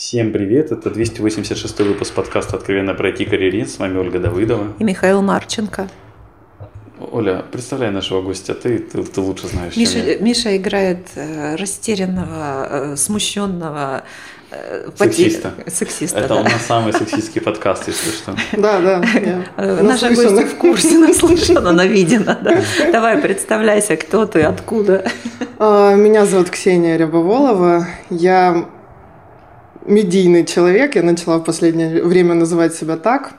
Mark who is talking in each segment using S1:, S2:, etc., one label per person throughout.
S1: Всем привет, это 286 выпуск подкаста «Откровенно пройти карьерин». С вами Ольга Давыдова.
S2: И Михаил Марченко.
S1: Оля, представляй нашего гостя, ты, ты, ты лучше знаешь.
S2: Миша, Миша играет э, растерянного, э, смущенного
S1: э, сексиста.
S2: сексиста.
S1: Это
S2: да.
S1: у нас самый сексистский подкаст, если что.
S3: Да, да.
S2: Наша гостья в курсе, наслышана, навидена. Да? Давай, представляйся, кто ты, откуда.
S3: А, меня зовут Ксения Рябоволова. Я медийный человек. Я начала в последнее время называть себя так,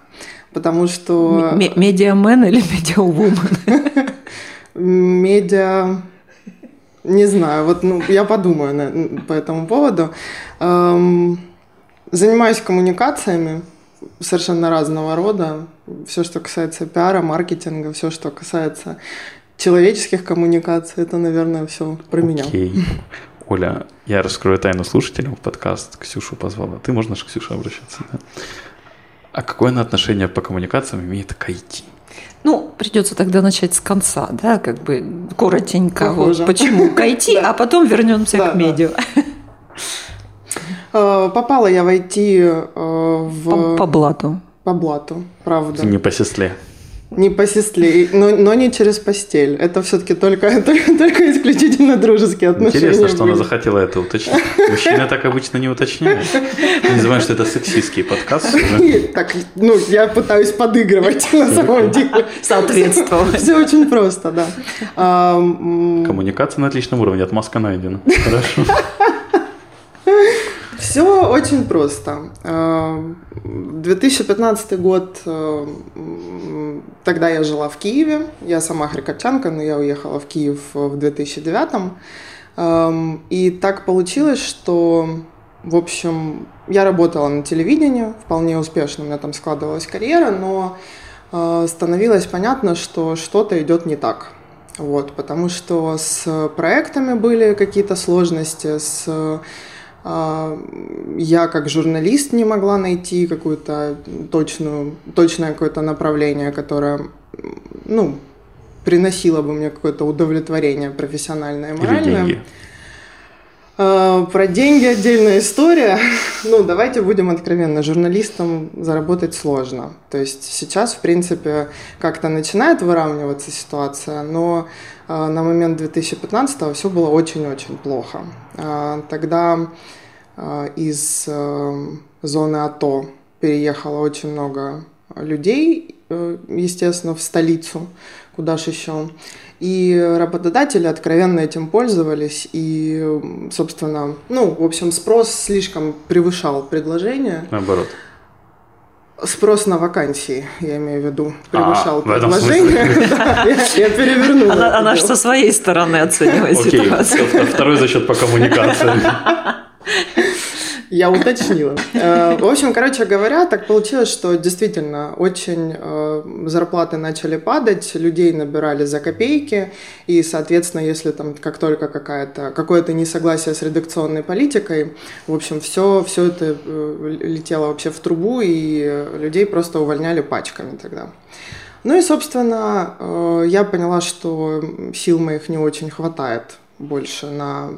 S3: потому что...
S2: Медиамен или медиавумен?
S3: Медиа... Не знаю, вот ну, я подумаю на, по этому поводу. Эм, занимаюсь коммуникациями совершенно разного рода. Все, что касается пиара, маркетинга, все, что касается человеческих коммуникаций, это, наверное, все про
S1: okay.
S3: меня.
S1: Оля, я раскрою тайну слушателям в подкаст. Ксюшу позвала. Ты можешь к Ксюше обращаться, да? А какое она отношение по коммуникациям имеет к IT?
S2: Ну, придется тогда начать с конца, да, как бы коротенько. Вот почему к IT, а потом вернемся к медиа.
S3: Э, попала я в IT э, в...
S2: По, по блату.
S3: По блату, правда.
S1: Не по сестле.
S3: Не по сестле, но, но не через постель. Это все-таки только, только, только исключительно дружеские отношения.
S1: Интересно, что она захотела это уточнить. Мужчины так обычно не уточняют. Не забываем, что это сексистский подкаст.
S3: Так, ну, я пытаюсь подыгрывать на самом деле.
S2: Соответствовать.
S3: Все очень просто, да.
S1: Коммуникация на отличном уровне, отмазка найдена. Хорошо.
S3: Все очень просто. 2015 год, тогда я жила в Киеве. Я сама харьковчанка, но я уехала в Киев в 2009. И так получилось, что, в общем, я работала на телевидении, вполне успешно у меня там складывалась карьера, но становилось понятно, что что-то идет не так. Вот, потому что с проектами были какие-то сложности, с я как журналист не могла найти какую-то точную, точное какое-то направление, которое, ну, приносило бы мне какое-то удовлетворение профессиональное и моральное.
S1: Или деньги.
S3: А, про деньги отдельная история. Ну, давайте будем откровенны. Журналистам заработать сложно. То есть сейчас, в принципе, как-то начинает выравниваться ситуация, но а, на момент 2015 все было очень-очень плохо. А, тогда из зоны АТО переехало очень много людей, э, естественно, в столицу, куда же еще. И работодатели откровенно этим пользовались, и, собственно, ну, в общем, спрос слишком превышал предложение.
S1: Наоборот.
S3: Спрос на вакансии, я имею в виду, превышал а, предложение. да, я, я перевернула.
S2: Она, она же со своей стороны оценивает
S1: Окей,
S2: ситуацию.
S1: Второй за счет по коммуникации.
S3: Я уточнила. Э, в общем, короче говоря, так получилось, что действительно очень э, зарплаты начали падать, людей набирали за копейки, и, соответственно, если там как только какая-то, какое-то несогласие с редакционной политикой, в общем, все, все это э, летело вообще в трубу, и людей просто увольняли пачками тогда. Ну и, собственно, я поняла, что сил моих не очень хватает больше на,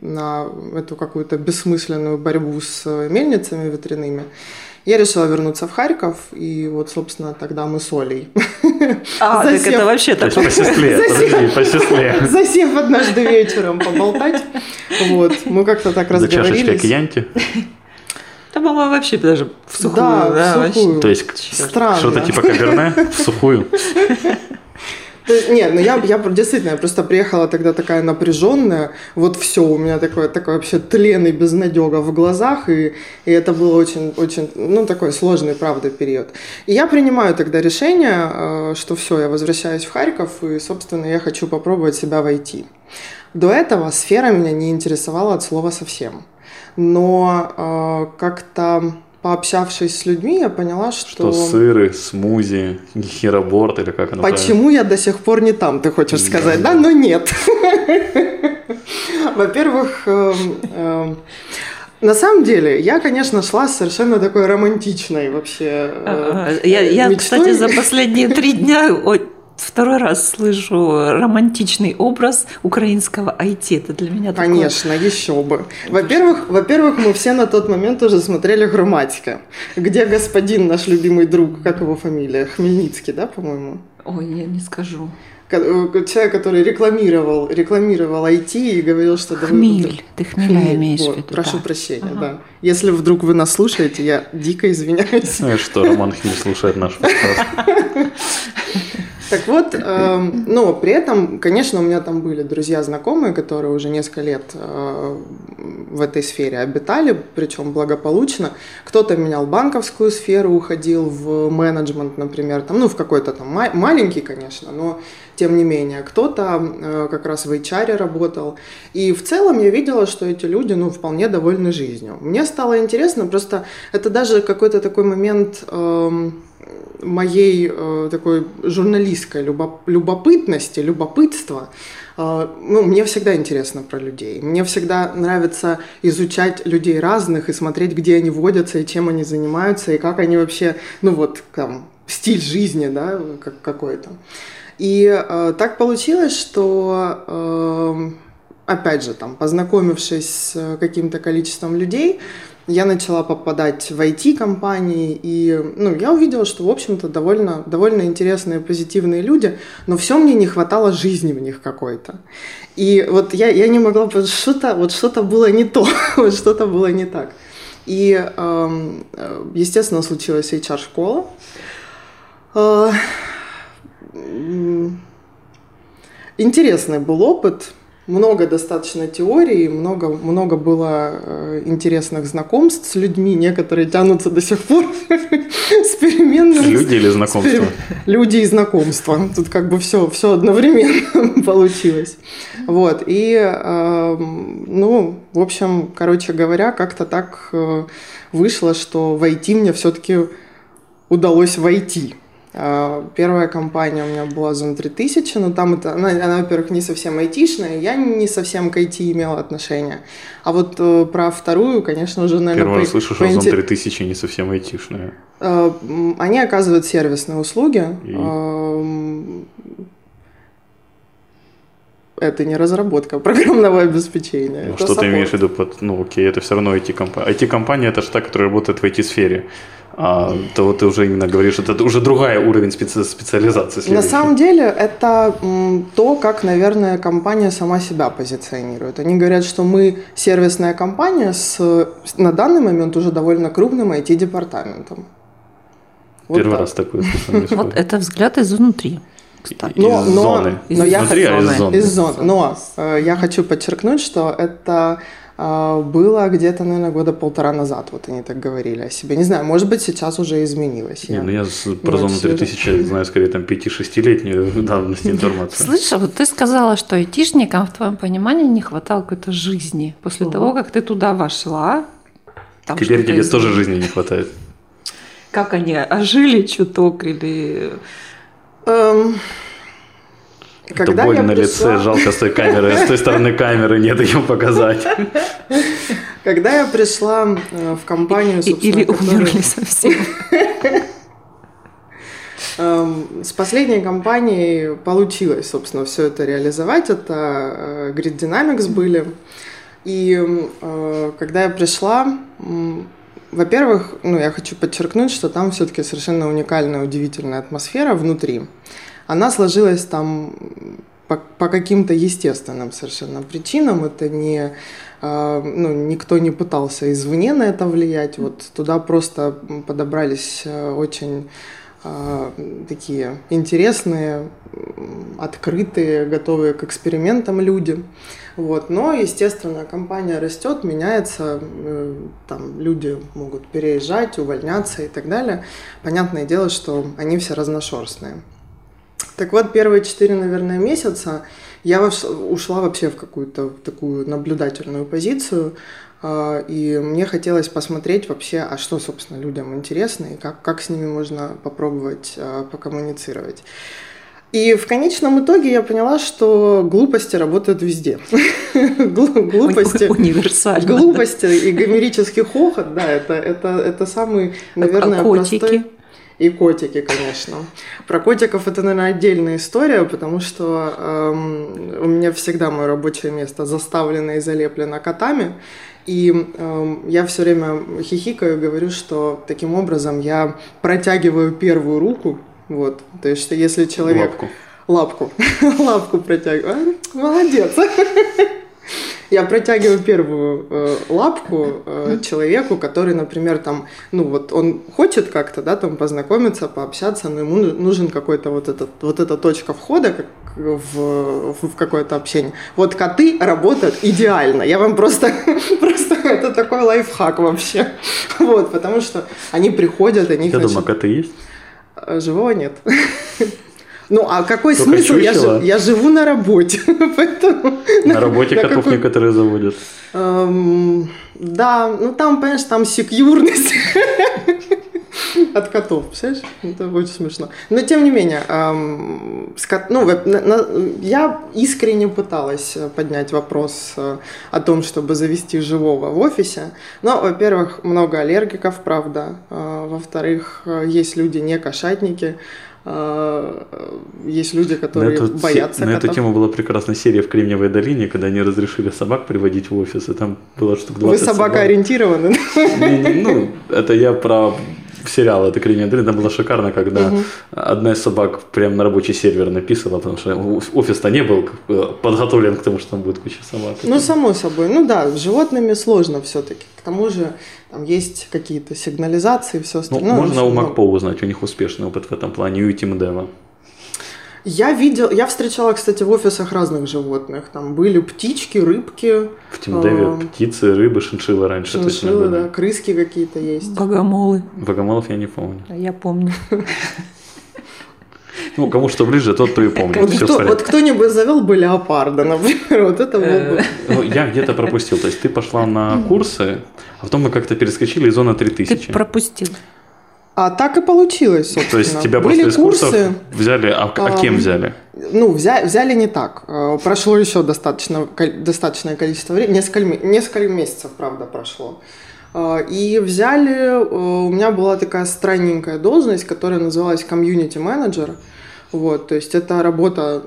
S3: на эту какую-то бессмысленную борьбу с мельницами ветряными. Я решила вернуться в Харьков, и вот, собственно, тогда мы с Олей.
S2: А, засев... так это вообще так.
S1: По по сестре.
S3: Засев однажды вечером поболтать, вот, мы как-то так разговорились. За чашечкой
S1: кьянти?
S2: Да, по-моему, вообще даже в сухую.
S3: Да, да в сухую.
S1: То есть что-то типа каверне в сухую?
S3: Нет, ну я, я действительно, я просто приехала тогда такая напряженная, вот все, у меня такое, такое вообще тлен и безнадега в глазах, и, и это было очень, очень, ну, такой сложный, правда, период. И я принимаю тогда решение, э, что все, я возвращаюсь в Харьков, и, собственно, я хочу попробовать себя войти. До этого сфера меня не интересовала от слова совсем. Но э, как-то пообщавшись с людьми, я поняла, что...
S1: Что сыры, смузи, хероборд или как оно
S3: Почему правильно? я до сих пор не там, ты хочешь сказать, да? Но нет. Во-первых, эм, эм, на самом деле, я, конечно, шла с совершенно такой романтичной вообще
S2: э, Я, я кстати, за последние три дня второй раз слышу романтичный образ украинского IT. Это для меня
S3: такое... Конечно, еще бы. Во-первых, во-первых, мы все на тот момент уже смотрели «Грамматика», где господин наш любимый друг, как его фамилия, Хмельницкий, да, по-моему?
S2: Ой, я не скажу.
S3: Э, человек, который рекламировал, рекламировал IT и говорил, что...
S2: Хмель, ты хмеля Хмель. имеешь вот, в виду.
S3: Прошу да. прощения, ага. да. Если вдруг вы нас слушаете, я дико извиняюсь.
S1: Ну и что, Роман Хмель слушает наш подкаст.
S3: Так вот, э, ну, при этом, конечно, у меня там были друзья, знакомые, которые уже несколько лет э, в этой сфере обитали, причем благополучно. Кто-то менял банковскую сферу, уходил в менеджмент, например, там, ну, в какой-то там ма- маленький, конечно, но тем не менее. Кто-то э, как раз в HR работал. И в целом я видела, что эти люди, ну, вполне довольны жизнью. Мне стало интересно, просто это даже какой-то такой момент... Э, моей э, такой журналистской любопытности, любопытства, э, ну, мне всегда интересно про людей. Мне всегда нравится изучать людей разных и смотреть, где они водятся, и чем они занимаются, и как они вообще, ну вот, там, стиль жизни, да, как, какой-то. И э, так получилось, что, э, опять же, там, познакомившись с каким-то количеством людей, я начала попадать в IT-компании, и ну, я увидела, что, в общем-то, довольно, довольно интересные, позитивные люди, но все мне не хватало жизни в них какой-то. И вот я, я не могла, что-то вот что-то было не то, вот что-то было не так. И, эм, естественно, случилась HR-школа. Э, интересный был опыт, много достаточно теорий, много, много было э, интересных знакомств с людьми, некоторые тянутся до сих пор с переменным.
S1: Люди или знакомства?
S3: Люди и знакомства. Тут как бы все, все одновременно получилось. Вот, и, э, ну, в общем, короче говоря, как-то так э, вышло, что войти мне все-таки удалось войти. А, первая компания у меня была Zone 3000, но там это, она, она во-первых, не совсем айтишная, я не совсем к IT имела отношение. А вот э, про вторую, конечно, уже, наверное...
S1: Первый раз слышу, что Zone 3000 не совсем айтишная.
S3: Э, они оказывают сервисные услуги. И? Э, это не разработка программного обеспечения.
S1: Ну, что ты имеешь в виду под, ну окей, это все равно IT-компания. IT-компания это же та, которая работает в IT-сфере а, то вот ты уже именно говоришь, это уже другая уровень специ- специализации.
S3: Следующий. На самом деле это то, как, наверное, компания сама себя позиционирует. Они говорят, что мы сервисная компания с на данный момент уже довольно крупным IT-департаментом.
S1: Вот Первый так. раз такое.
S2: Вот это взгляд изнутри.
S1: Кстати. Но, из но, зоны.
S3: Но я Внутри, хочу, а из зоны. Из зоны. Но э, я хочу подчеркнуть, что это а, было где-то, наверное, года полтора назад, вот они так говорили о себе. Не знаю, может быть, сейчас уже изменилось.
S1: Не, я ну я про зону 3000 знаю, скорее, там 5-6-летнюю давности информацию.
S2: Слышь, вот ты сказала, что айтишникам, в твоем понимании, не хватало какой-то жизни. После того, как ты туда вошла,
S1: Теперь тебе тоже жизни не хватает.
S2: Как они ожили чуток или...
S1: Когда Это боль на пришла... лице, жалко с той камеры, с той стороны камеры нет ее показать.
S3: Когда я пришла в компанию,
S2: Или умерли совсем.
S3: Эм, с последней компанией получилось, собственно, все это реализовать. Это э, Grid Dynamics были. И э, когда я пришла, во-первых, ну, я хочу подчеркнуть, что там все-таки совершенно уникальная, удивительная атмосфера внутри она сложилась там по, по каким-то естественным совершенно причинам. Это не, а, ну, никто не пытался извне на это влиять. Вот туда просто подобрались э, очень а, такие интересные, открытые, готовые к экспериментам люди. Вот. Но, естественно, компания растет, меняется, э, там люди могут переезжать, увольняться и так далее. Понятное дело, что они все разношерстные. Так вот, первые четыре, наверное, месяца я ушла вообще в какую-то такую наблюдательную позицию, а, и мне хотелось посмотреть вообще, а что, собственно, людям интересно, и как, как с ними можно попробовать а, покоммуницировать. И в конечном итоге я поняла, что глупости работают везде.
S2: Глупости. Универсально.
S3: Глупости и гомерический хохот, да, это, это, это самый, наверное,
S2: а простой
S3: И котики, конечно. Про котиков это, наверное, отдельная история, потому что эм, у меня всегда мое рабочее место заставлено и залеплено котами. И э, я все время хихикаю, говорю, что таким образом я протягиваю первую руку. Вот. То есть, что если человек...
S1: Лапку.
S3: Лапку. Лапку протягиваю. А, молодец. Я протягиваю первую э, лапку э, человеку, который, например, там, ну вот он хочет как-то, да, там познакомиться, пообщаться, но ему нужен какой-то вот этот, вот эта точка входа, как в, в какое-то общение. Вот коты работают идеально. Я вам просто, просто это такой лайфхак вообще. Вот, потому что они приходят, они
S1: Я думаю, коты есть?
S3: Э, живого нет. Ну, а какой Только смысл? Я, жив, я живу на работе.
S1: Поэтому на работе котов некоторые заводят.
S3: Эм, да, ну там, понимаешь, там секьюрность от котов, представляешь? Это очень смешно. Но тем не менее, эм, ну, на, на, я искренне пыталась поднять вопрос э, о том, чтобы завести живого в офисе. Но, во-первых, много аллергиков, правда. Э, во-вторых, э, есть люди не кошатники. А, есть люди, которые на эту, боятся
S1: На котов. эту тему была прекрасная серия в Кремниевой долине, когда они разрешили собак приводить в офис, и там было штук 20
S3: Вы собака ориентированы?
S1: Ну, это я про сериал это Кремниевая долина, там было шикарно, когда угу. одна из собак прямо на рабочий сервер написала, потому что офис-то не был подготовлен к тому, что там будет куча собак.
S3: Ну, само собой. Ну да, с животными сложно все-таки. К тому же там есть какие-то сигнализации и все остальное.
S1: Ну, можно у MacPo узнать, у них успешный опыт в этом плане, и у TeamDev.
S3: Я видел, я встречала, кстати, в офисах разных животных. Там были птички, рыбки.
S1: В Тимдеве э, птицы, рыбы, шиншиллы раньше
S3: шиншиллы, да, крыски какие-то есть.
S2: Богомолы.
S1: Богомолов я не помню.
S2: Я помню.
S1: Ну, кому что ближе, тот то и помнит.
S3: Вот, кто, вот кто-нибудь завел бы леопарда, например, вот это было бы.
S1: Ну, я где-то пропустил. То есть ты пошла на курсы, а потом мы как-то перескочили из зоны 3000.
S2: Ты пропустил.
S3: А так и получилось, собственно.
S1: То есть тебя Были после курсы, курсов взяли, а, а кем взяли?
S3: Ну, взяли, взяли не так. А, прошло еще достаточно, достаточное количество времени, несколько, несколько месяцев, правда, прошло. А, и взяли, э, у меня была такая странненькая должность, которая называлась комьюнити менеджер. Вот, то есть это работа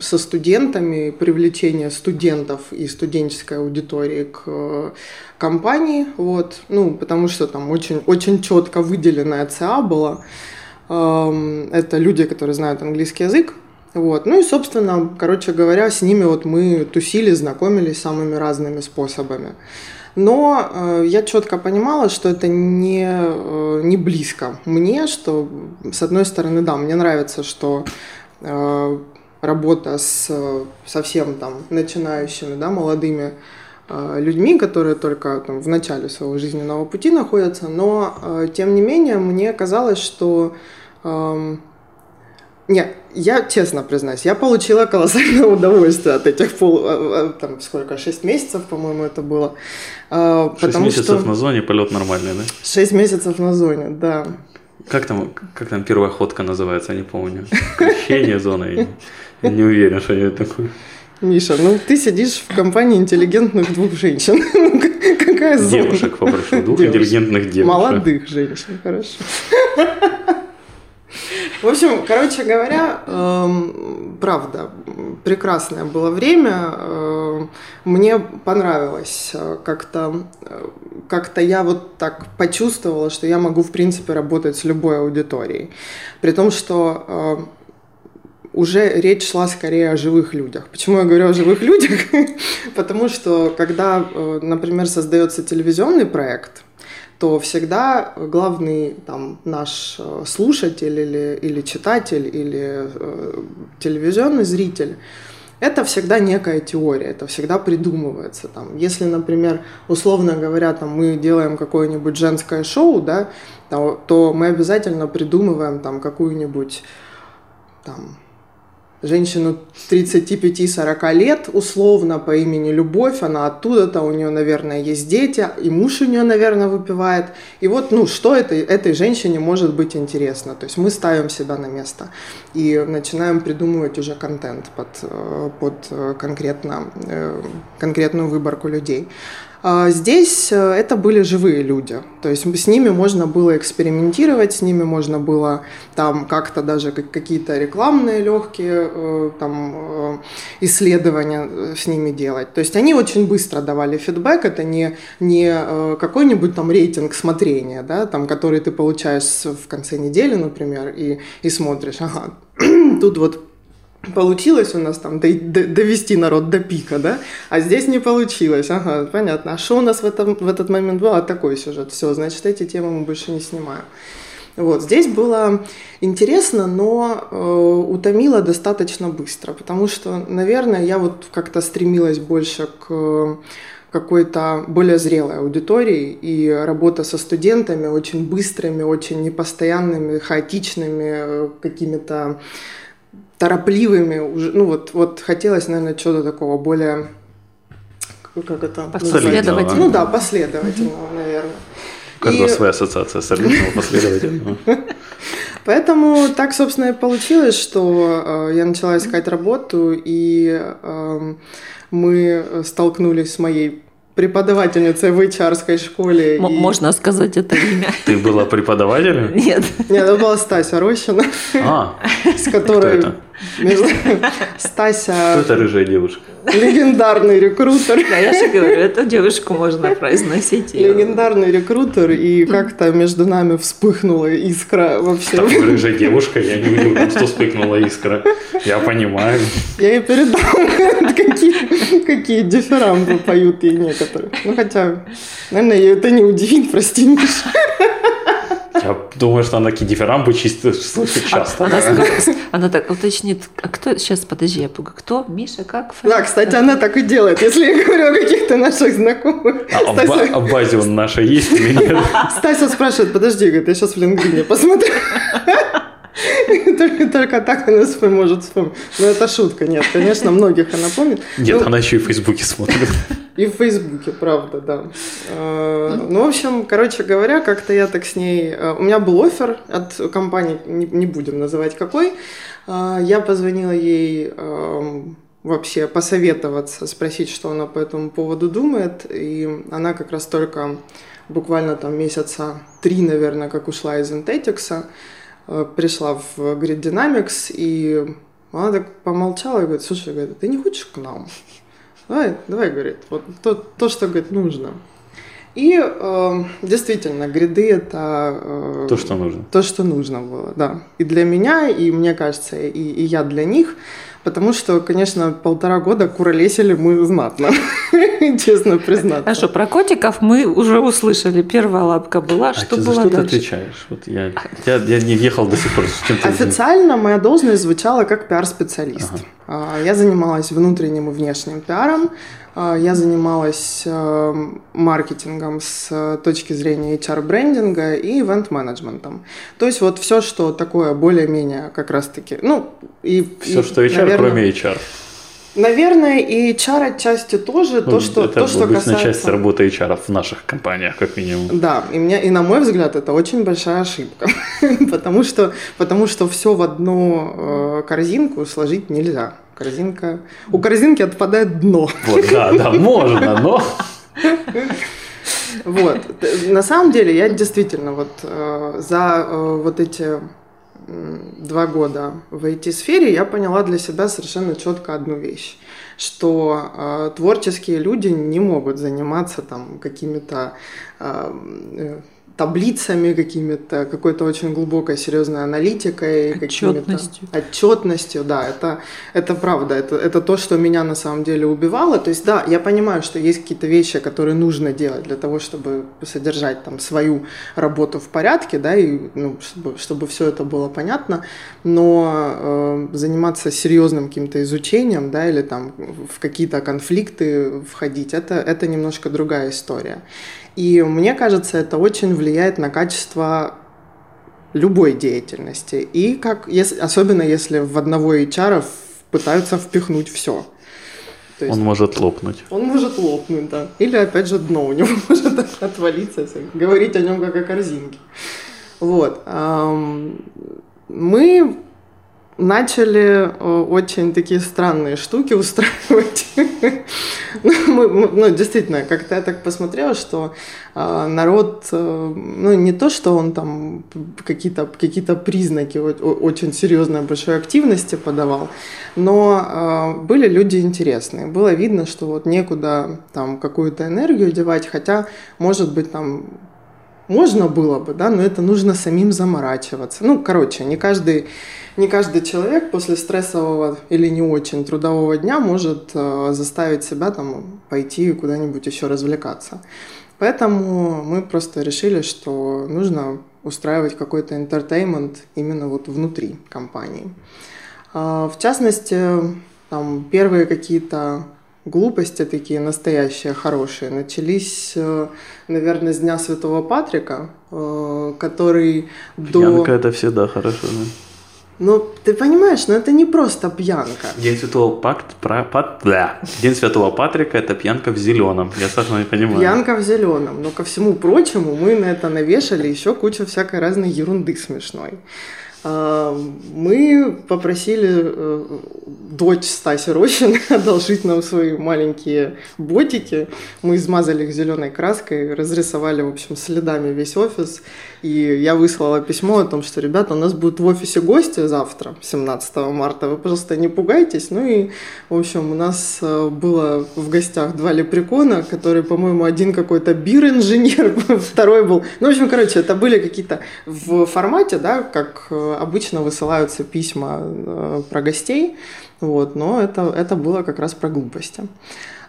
S3: со студентами, привлечение студентов и студенческой аудитории к э, компании, вот, ну, потому что там очень, очень четко выделенная ЦА была. Эм, это люди, которые знают английский язык, вот. Ну и, собственно, короче говоря, с ними вот мы тусили, знакомились самыми разными способами. Но э, я четко понимала, что это не, э, не близко мне, что, с одной стороны, да, мне нравится, что э, работа с совсем там начинающими, да, молодыми э, людьми, которые только там, в начале своего жизненного пути находятся, но, э, тем не менее, мне казалось, что э, нет, я честно признаюсь, я получила колоссальное удовольствие от этих пол, э, э, там сколько, шесть месяцев, по-моему, это было.
S1: А, шесть месяцев что... на зоне, полет нормальный, да?
S3: Шесть месяцев на зоне, да.
S1: Как там, как там первая ходка называется, я не помню. Крещение зоны, я не уверен, что это такое.
S3: Миша, ну ты сидишь в компании интеллигентных двух женщин. Какая зона?
S1: Девушек попрошу, двух интеллигентных девушек.
S3: Молодых женщин, хорошо. В общем, короче говоря, эм, правда, прекрасное было время. Э, мне понравилось э, как-то, э, как-то я вот так почувствовала, что я могу, в принципе, работать с любой аудиторией. При том, что уже речь шла скорее о живых людях. Почему я говорю о живых людях? Потому что когда, например, создается телевизионный проект, то всегда главный там, наш э, слушатель или, или читатель или э, телевизионный зритель это всегда некая теория, это всегда придумывается. Там, если, например, условно говоря, там, мы делаем какое-нибудь женское шоу, да, то, то мы обязательно придумываем там какую-нибудь женщину 35-40 лет, условно по имени Любовь, она оттуда-то, у нее, наверное, есть дети, и муж у нее, наверное, выпивает. И вот, ну, что этой, этой женщине может быть интересно? То есть мы ставим себя на место и начинаем придумывать уже контент под, э, под конкретно, э, конкретную выборку людей. А здесь э, это были живые люди, то есть с ними можно было экспериментировать, с ними можно было там как-то даже какие-то рекламные легкие э, там, э, исследования с ними делать. То есть они очень быстро давали фидбэк, это не, не какой-нибудь там рейтинг смотрения, да, там, который ты получаешь в конце недели, например, и, и смотришь, ага, тут вот получилось у нас там довести народ до пика, да, а здесь не получилось, ага, понятно. А что у нас в, этом, в этот момент было? А такой сюжет, все, значит, эти темы мы больше не снимаем. Вот, здесь было интересно, но э, утомило достаточно быстро, потому что, наверное, я вот как-то стремилась больше к какой-то более зрелой аудитории, и работа со студентами очень быстрыми, очень непостоянными, хаотичными, э, какими-то торопливыми, уже, ну вот, вот хотелось, наверное, чего-то такого более, как это
S2: Последовательного.
S3: Ну да, последовательного, наверное.
S1: У каждого и... своя ассоциация солидного, последовательного.
S3: Поэтому так, собственно, и получилось, что э, я начала искать работу, и э, мы столкнулись с моей преподавательницей в HR школе.
S2: М- и... Можно сказать это имя.
S1: Ты была преподавателем?
S2: Нет.
S3: Нет, это была Стася Рощина.
S1: А,
S3: с которой... Кто это? Стася...
S1: Кто это рыжая девушка?
S3: Легендарный рекрутер.
S2: Да, я же говорю, эту девушку можно произносить.
S3: Легендарный рекрутер, и как-то между нами вспыхнула искра вообще.
S1: Там рыжая девушка, я не удивлен, что вспыхнула искра. Я понимаю.
S3: Я ей передам, какие, какие дифирамбы поют ей некоторые. Ну, хотя, наверное, ее это не удивит, прости, Миша.
S1: Я думаю, что она кидиферамбы чисто слышит а, часто.
S2: Она, она так уточнит, а кто, сейчас, подожди, я пугаю, кто, Миша, как?
S3: Да, кстати, она так и делает, если я говорю о каких-то наших знакомых.
S1: А, Стася... а в базе он наша есть или нет?
S3: Стася спрашивает, подожди, говорит, я сейчас в LinkedIn посмотрю. Только, только так она может вспомнить. Но ну, это шутка, нет, конечно, многих она помнит.
S1: Нет, ну, она еще и в Фейсбуке смотрит.
S3: И в Фейсбуке, правда, да. А, ну, в общем, короче говоря, как-то я так с ней... А, у меня был офер от компании, не будем называть какой. А, я позвонила ей вообще посоветоваться, спросить, что она по этому поводу думает. И она как раз только буквально там месяца три, наверное, как ушла из Intetix, пришла в Grid Dynamics, и она так помолчала и говорит, слушай, говорит, ты не хочешь к нам? Давай, давай, говорит, вот то, то что, говорит, нужно. И э, действительно, гриды это
S1: э, то, что нужно.
S3: То, что нужно было, да. И для меня, и мне кажется, и, и я для них. Потому что, конечно, полтора года куролесили мы знатно, честно признаться.
S2: Хорошо, про котиков мы уже услышали. Первая лапка была, что
S1: а
S2: было
S1: за что
S2: дальше?
S1: ты отвечаешь? Вот я, я, я не въехал до сих пор.
S3: Официально моя должность звучала как пиар-специалист. Ага. Я занималась внутренним и внешним пиаром. А, я занималась э, маркетингом с точки зрения HR-брендинга и ивент-менеджментом. То есть вот все, что такое более-менее как раз-таки, ну, и...
S1: Все,
S3: и,
S1: что HR, наверное, кроме HR.
S3: Наверное, и HR отчасти тоже, ну, то, что,
S1: это
S3: то, что касается...
S1: часть работы HR в наших компаниях, как минимум.
S3: Да, и, мне, и на мой взгляд, это очень большая ошибка, потому, что, потому что все в одну э, корзинку сложить нельзя корзинка... У корзинки отпадает дно.
S1: Вот, да, да, можно, но...
S3: Вот. На самом деле, я действительно вот э, за э, вот эти два года в IT-сфере я поняла для себя совершенно четко одну вещь, что э, творческие люди не могут заниматься там какими-то э, таблицами какими-то, какой-то очень глубокой серьезной аналитикой,
S2: отчетностью.
S3: отчетностью, да, это, это правда, это, это то, что меня на самом деле убивало. То есть, да, я понимаю, что есть какие-то вещи, которые нужно делать для того, чтобы содержать там свою работу в порядке, да, и ну, чтобы, чтобы все это было понятно, но э, заниматься серьезным каким-то изучением, да, или там в какие-то конфликты входить, это, это немножко другая история. И мне кажется, это очень влияет на качество любой деятельности. И как, если, особенно если в одного HR пытаются впихнуть все.
S1: То есть, он может лопнуть.
S3: Он может лопнуть, да. Или, опять же, дно у него может отвалиться, если говорить о нем как о корзинке. Вот. Мы начали э, очень такие странные штуки устраивать Ну, ну, действительно, как-то я так посмотрела, что э, народ, э, ну, не то, что он там какие-то какие признаки очень серьезной большой активности подавал, но э, были люди интересные. Было видно, что вот некуда там какую-то энергию девать, хотя, может быть, там можно было бы, да, но это нужно самим заморачиваться. Ну, короче, не каждый, не каждый человек после стрессового или не очень трудового дня может э, заставить себя там пойти куда-нибудь еще развлекаться. Поэтому мы просто решили, что нужно устраивать какой-то интертеймент именно вот внутри компании. Э, в частности, там первые какие-то глупости такие настоящие, хорошие, начались, э, наверное, с Дня Святого Патрика, э, который
S1: Пьянка до... это всегда хорошо, да?
S3: Ну, ты понимаешь, но это не просто пьянка.
S1: День Святого Пакт, про, пат, да. День Святого Патрика это пьянка в зеленом. Я сразу не понимаю.
S3: Пьянка в зеленом. Но ко всему прочему мы на это навешали еще кучу всякой разной ерунды смешной. А, мы попросили э, дочь Стаси Рощин одолжить нам свои маленькие ботики. Мы измазали их зеленой краской, разрисовали, в общем, следами весь офис. И я выслала письмо о том, что, ребята, у нас будут в офисе гости завтра, 17 марта. Вы, пожалуйста, не пугайтесь. Ну и, в общем, у нас э, было в гостях два лепрекона, которые, по-моему, один какой-то бир-инженер, второй был... Ну, в общем, короче, это были какие-то в формате, да, как э, обычно высылаются письма э, про гостей, вот, но это, это было как раз про глупости.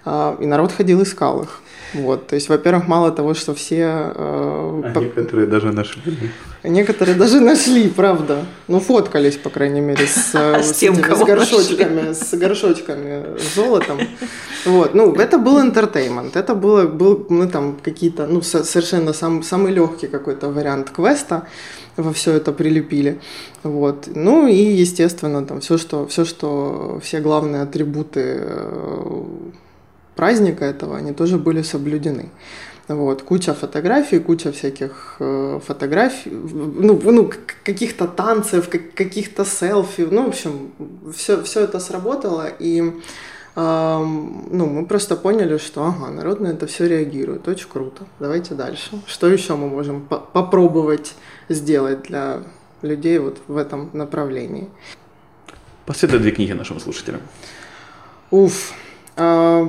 S3: А, и народ ходил искал их. Вот, то есть, во-первых, мало того, что все... Э,
S1: а по... некоторые даже нашли.
S3: Некоторые даже нашли, правда. Ну, фоткались, по крайней мере, с,
S2: а с, тем,
S3: с горшочками, с горшочками с золотом. Вот, ну, это был интертеймент. Это было, был, мы там какие-то, ну, совершенно сам, самый легкий какой-то вариант квеста во все это прилепили. Вот. Ну и, естественно, там все, что, все, что все главные атрибуты э, праздника этого, они тоже были соблюдены. Вот, куча фотографий, куча всяких э, фотографий, ну, ну каких-то танцев, каких-то селфи, ну, в общем, все, все это сработало, и э, ну, мы просто поняли, что, ага, народ на это все реагирует, очень круто, давайте дальше. Что еще мы можем по попробовать сделать для людей вот в этом направлении?
S1: Посоветуй две книги нашим слушателям.
S3: Уф,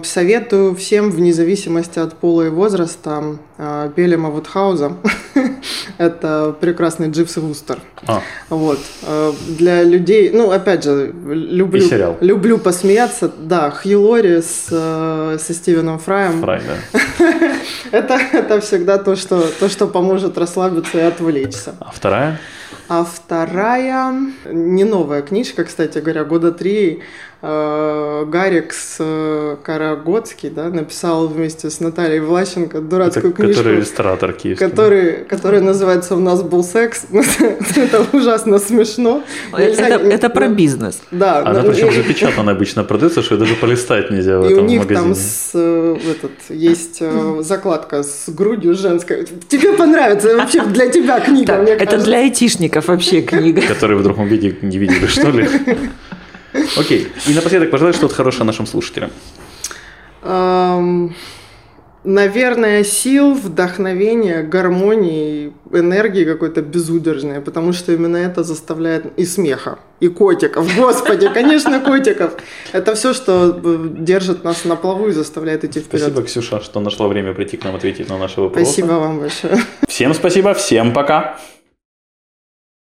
S3: советую всем, вне зависимости от пола и возраста, а, Пелема Вудхауза. Это прекрасный Дживс и Вустер. А. Вот. А, для людей, ну, опять же, люблю, люблю посмеяться. Да, Хью Лори с, со Стивеном Фраем.
S1: Фрай, да.
S3: это, это всегда то что, то, что поможет расслабиться и отвлечься.
S1: А вторая?
S3: А вторая, не новая книжка, кстати говоря, года три, э, Гарикс э, Карагодский, да, написал вместе с Натальей Влащенко дурацкую
S1: это,
S3: книжку.
S1: Который ресторатор киевский.
S3: Который, который называется «У нас был секс». это ужасно смешно.
S2: Это, про бизнес.
S3: Да.
S1: Она причем запечатана обычно продается, что даже полистать нельзя в этом
S3: магазине. И у них
S1: там
S3: э, есть закладка с грудью женской. Тебе понравится вообще для тебя книга,
S2: мне Это для айтишников вообще книга.
S1: Которые в другом виде не видели, что ли? Окей. И напоследок пожелай что-то хорошее нашим слушателям.
S3: Наверное, сил, вдохновения, гармонии, энергии какой-то безудержной, потому что именно это заставляет и смеха, и котиков. Господи, конечно, котиков. Это все, что держит нас на плаву и заставляет идти вперед.
S1: Спасибо, Ксюша, что нашла время прийти к нам ответить на наши вопросы.
S3: Спасибо вам большое.
S1: Всем спасибо, всем пока.